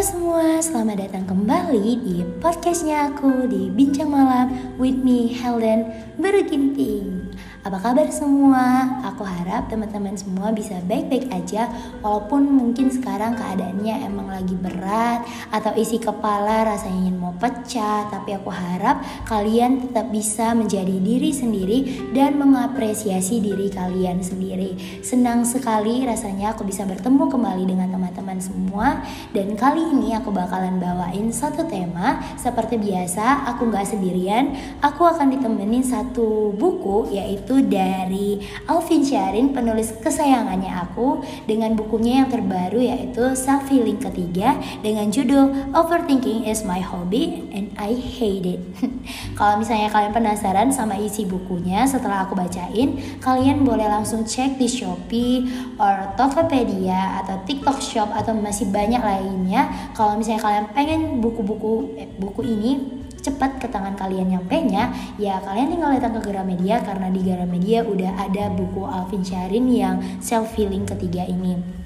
Halo semua, selamat datang kembali di podcastnya aku di Bincang Malam with me Helen Berginting. Apa kabar semua? Aku harap teman-teman semua bisa baik-baik aja walaupun mungkin sekarang keadaannya emang lagi berat atau isi kepala rasanya ingin mau pecah, tapi aku harap kalian tetap bisa menjadi diri sendiri dan mengapresiasi diri kalian sendiri. Senang sekali rasanya aku bisa bertemu kembali dengan teman-teman semua dan kali ini aku bakalan bawain satu tema seperti biasa aku nggak sendirian, aku akan ditemenin satu buku yaitu itu dari Alvin Syarin penulis kesayangannya aku dengan bukunya yang terbaru yaitu Self Healing ketiga dengan judul Overthinking is my hobby and I hate it. Kalau misalnya kalian penasaran sama isi bukunya setelah aku bacain, kalian boleh langsung cek di Shopee or Tokopedia atau TikTok Shop atau masih banyak lainnya. Kalau misalnya kalian pengen buku-buku eh, buku ini cepat ke tangan kalian yang penya, ya kalian tinggal datang ke Gramedia karena di Gramedia udah ada buku Alvin Syarin yang self healing ketiga ini.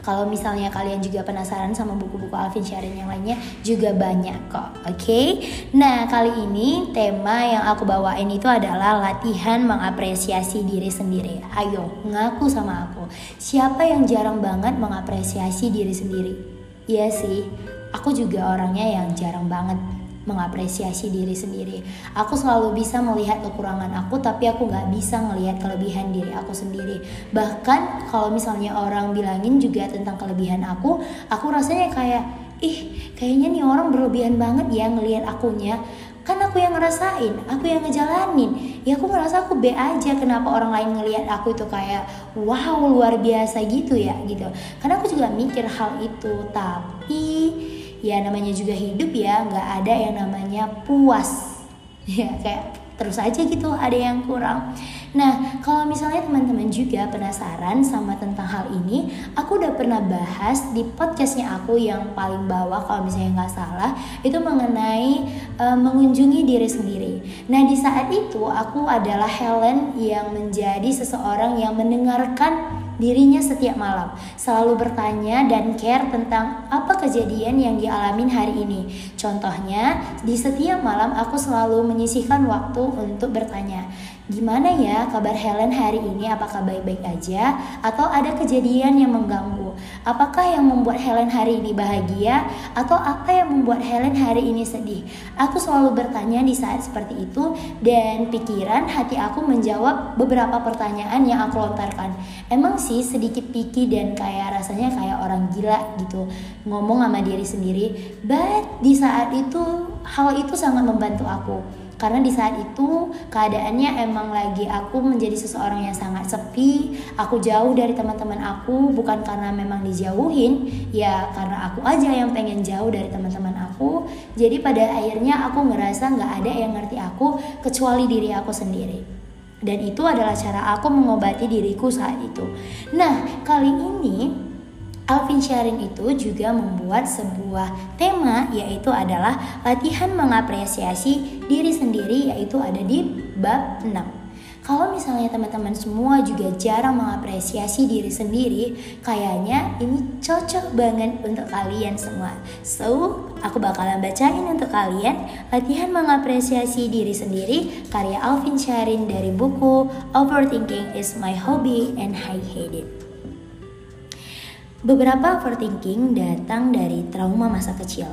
Kalau misalnya kalian juga penasaran sama buku-buku Alvin Syarin yang lainnya juga banyak kok. Oke. Okay? Nah, kali ini tema yang aku bawain itu adalah latihan mengapresiasi diri sendiri. Ayo, ngaku sama aku. Siapa yang jarang banget mengapresiasi diri sendiri? Iya sih, aku juga orangnya yang jarang banget mengapresiasi diri sendiri. Aku selalu bisa melihat kekurangan aku, tapi aku nggak bisa melihat kelebihan diri aku sendiri. Bahkan kalau misalnya orang bilangin juga tentang kelebihan aku, aku rasanya kayak ih kayaknya nih orang berlebihan banget ya ngelihat akunya kan aku yang ngerasain, aku yang ngejalanin. Ya aku ngerasa aku B aja. Kenapa orang lain ngelihat aku itu kayak wow luar biasa gitu ya gitu. Karena aku juga mikir hal itu, tapi ya namanya juga hidup ya nggak ada yang namanya puas. Ya kayak terus aja gitu ada yang kurang. Nah kalau misalnya teman-teman juga penasaran sama tentang hal ini aku udah pernah bahas di podcastnya aku yang paling bawah kalau misalnya nggak salah itu mengenai uh, mengunjungi diri sendiri. Nah di saat itu aku adalah Helen yang menjadi seseorang yang mendengarkan dirinya setiap malam, selalu bertanya dan care tentang apa kejadian yang dialamin hari ini. Contohnya, di setiap malam aku selalu menyisihkan waktu untuk bertanya, Gimana ya kabar Helen hari ini? Apakah baik-baik aja atau ada kejadian yang mengganggu? Apakah yang membuat Helen hari ini bahagia atau apa yang membuat Helen hari ini sedih? Aku selalu bertanya di saat seperti itu dan pikiran hati aku menjawab beberapa pertanyaan yang aku lontarkan. Emang sih sedikit picky dan kayak rasanya kayak orang gila gitu ngomong sama diri sendiri. But di saat itu hal itu sangat membantu aku karena di saat itu keadaannya emang lagi aku menjadi seseorang yang sangat sepi. Aku jauh dari teman-teman aku bukan karena memang dijauhin ya karena aku aja yang pengen jauh dari teman-teman aku. Jadi pada akhirnya aku ngerasa nggak ada yang ngerti aku kecuali diri aku sendiri. Dan itu adalah cara aku mengobati diriku saat itu. Nah kali ini Alvin Sharing itu juga membuat sebuah tema yaitu adalah latihan mengapresiasi diri sendiri yaitu ada di bab 6. Kalau misalnya teman-teman semua juga jarang mengapresiasi diri sendiri, kayaknya ini cocok banget untuk kalian semua. So, aku bakalan bacain untuk kalian latihan mengapresiasi diri sendiri karya Alvin Sharin dari buku Overthinking is My Hobby and I Hate It. Beberapa overthinking datang dari trauma masa kecil.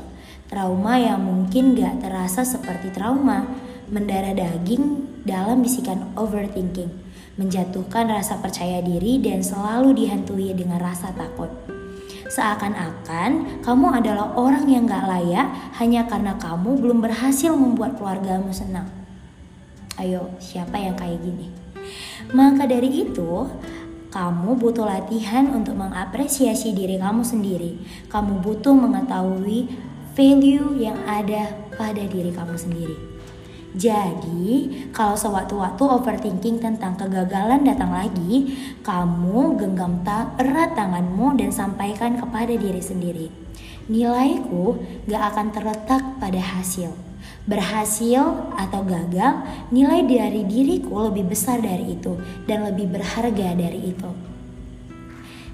Trauma yang mungkin gak terasa seperti trauma, mendarah daging dalam bisikan overthinking, menjatuhkan rasa percaya diri dan selalu dihantui dengan rasa takut. Seakan-akan kamu adalah orang yang gak layak hanya karena kamu belum berhasil membuat keluargamu senang. Ayo, siapa yang kayak gini? Maka dari itu, kamu butuh latihan untuk mengapresiasi diri kamu sendiri. Kamu butuh mengetahui value yang ada pada diri kamu sendiri. Jadi, kalau sewaktu-waktu overthinking tentang kegagalan datang lagi, kamu genggam erat tanganmu dan sampaikan kepada diri sendiri. Nilaiku gak akan terletak pada hasil, Berhasil atau gagal, nilai dari diriku lebih besar dari itu dan lebih berharga dari itu.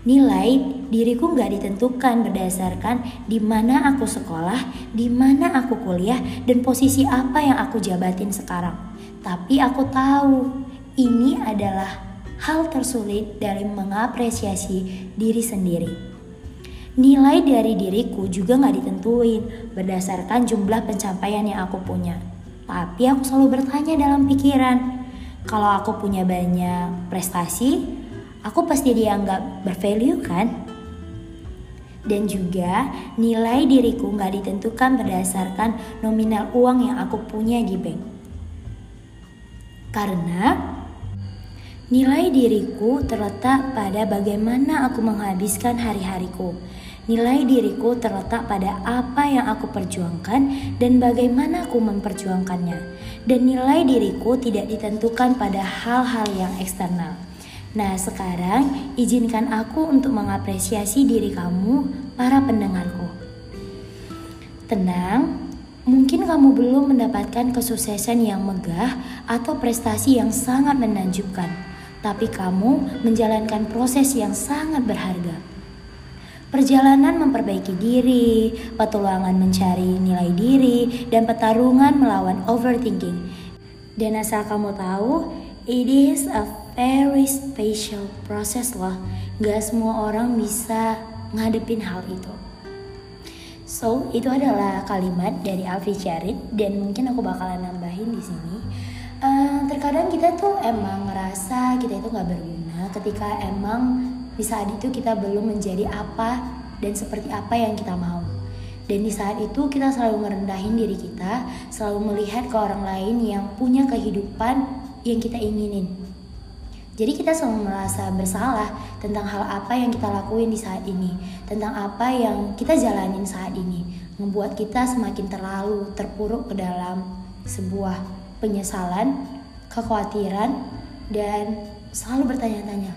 Nilai diriku nggak ditentukan berdasarkan di mana aku sekolah, di mana aku kuliah, dan posisi apa yang aku jabatin sekarang. Tapi aku tahu ini adalah hal tersulit dalam mengapresiasi diri sendiri. Nilai dari diriku juga nggak ditentuin berdasarkan jumlah pencapaian yang aku punya. Tapi aku selalu bertanya dalam pikiran, kalau aku punya banyak prestasi, aku pasti dianggap bervalue kan? Dan juga nilai diriku nggak ditentukan berdasarkan nominal uang yang aku punya di bank. Karena nilai diriku terletak pada bagaimana aku menghabiskan hari-hariku. Nilai diriku terletak pada apa yang aku perjuangkan dan bagaimana aku memperjuangkannya. Dan nilai diriku tidak ditentukan pada hal-hal yang eksternal. Nah, sekarang izinkan aku untuk mengapresiasi diri kamu, para pendengarku. Tenang, mungkin kamu belum mendapatkan kesuksesan yang megah atau prestasi yang sangat menanjubkan, tapi kamu menjalankan proses yang sangat berharga. Perjalanan memperbaiki diri, petualangan mencari nilai diri, dan pertarungan melawan overthinking. Dan asal kamu tahu, it is a very special proses loh. Gak semua orang bisa ngadepin hal itu. So, itu adalah kalimat dari Alfi Charit dan mungkin aku bakalan nambahin di sini. Uh, terkadang kita tuh emang ngerasa kita itu nggak berguna ketika emang di saat itu kita belum menjadi apa dan seperti apa yang kita mau. Dan di saat itu kita selalu merendahin diri kita, selalu melihat ke orang lain yang punya kehidupan yang kita inginin jadi kita selalu merasa bersalah tentang hal apa yang kita lakuin di saat ini, tentang apa yang kita jalanin saat ini, membuat kita semakin terlalu terpuruk ke dalam sebuah penyesalan, kekhawatiran, dan selalu bertanya-tanya,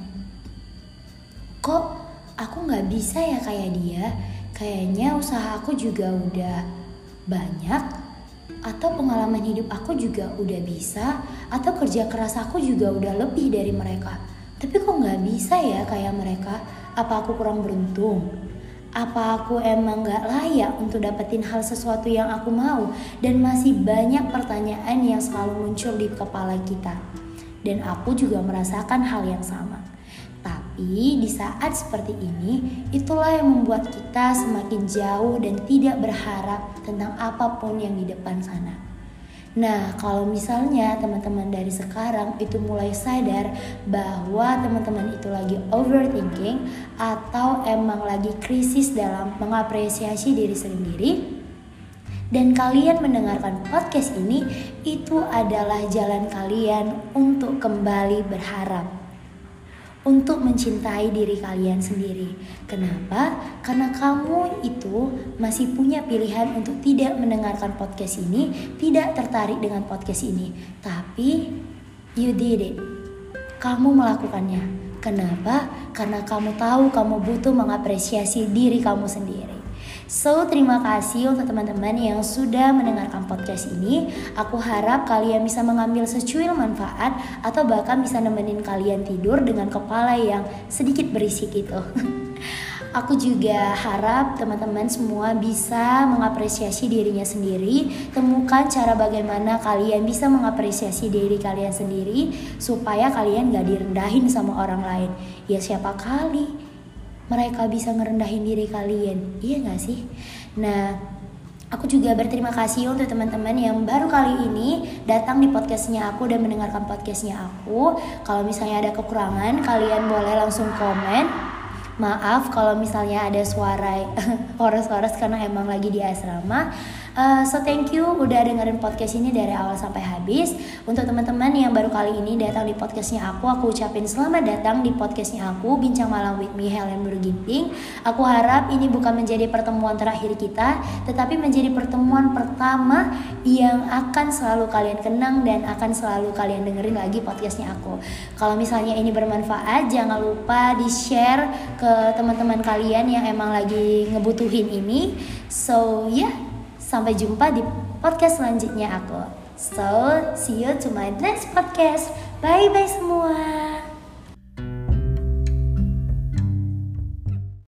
kok aku nggak bisa ya kayak dia? Kayaknya usaha aku juga udah banyak, atau pengalaman hidup aku juga udah bisa atau kerja keras aku juga udah lebih dari mereka. Tapi kok nggak bisa ya kayak mereka? Apa aku kurang beruntung? Apa aku emang gak layak untuk dapetin hal sesuatu yang aku mau? Dan masih banyak pertanyaan yang selalu muncul di kepala kita. Dan aku juga merasakan hal yang sama tapi di saat seperti ini, itulah yang membuat kita semakin jauh dan tidak berharap tentang apa pun yang di depan sana. Nah, kalau misalnya teman-teman dari sekarang itu mulai sadar bahwa teman-teman itu lagi overthinking atau emang lagi krisis dalam mengapresiasi diri sendiri, dan kalian mendengarkan podcast ini, itu adalah jalan kalian untuk kembali berharap untuk mencintai diri kalian sendiri. Kenapa? Karena kamu itu masih punya pilihan untuk tidak mendengarkan podcast ini, tidak tertarik dengan podcast ini, tapi you did it. Kamu melakukannya. Kenapa? Karena kamu tahu kamu butuh mengapresiasi diri kamu sendiri. So, terima kasih untuk teman-teman yang sudah mendengarkan podcast ini. Aku harap kalian bisa mengambil secuil manfaat atau bahkan bisa nemenin kalian tidur dengan kepala yang sedikit berisik itu. Aku juga harap teman-teman semua bisa mengapresiasi dirinya sendiri. Temukan cara bagaimana kalian bisa mengapresiasi diri kalian sendiri supaya kalian gak direndahin sama orang lain. Ya siapa kali mereka bisa ngerendahin diri kalian iya gak sih nah Aku juga berterima kasih untuk teman-teman yang baru kali ini datang di podcastnya aku dan mendengarkan podcastnya aku. Kalau misalnya ada kekurangan, kalian boleh langsung komen. Maaf kalau misalnya ada suara horos-horos karena emang lagi di asrama. Uh, so thank you udah dengerin podcast ini dari awal sampai habis. Untuk teman-teman yang baru kali ini datang di podcastnya aku, aku ucapin selamat datang di podcastnya aku Bincang Malam with me Helen Burginting. Aku harap ini bukan menjadi pertemuan terakhir kita, tetapi menjadi pertemuan pertama yang akan selalu kalian kenang dan akan selalu kalian dengerin lagi podcastnya aku. Kalau misalnya ini bermanfaat, jangan lupa di share ke teman-teman kalian yang emang lagi ngebutuhin ini. So yeah. Sampai jumpa di podcast selanjutnya aku. So, see you to my next podcast. Bye bye semua.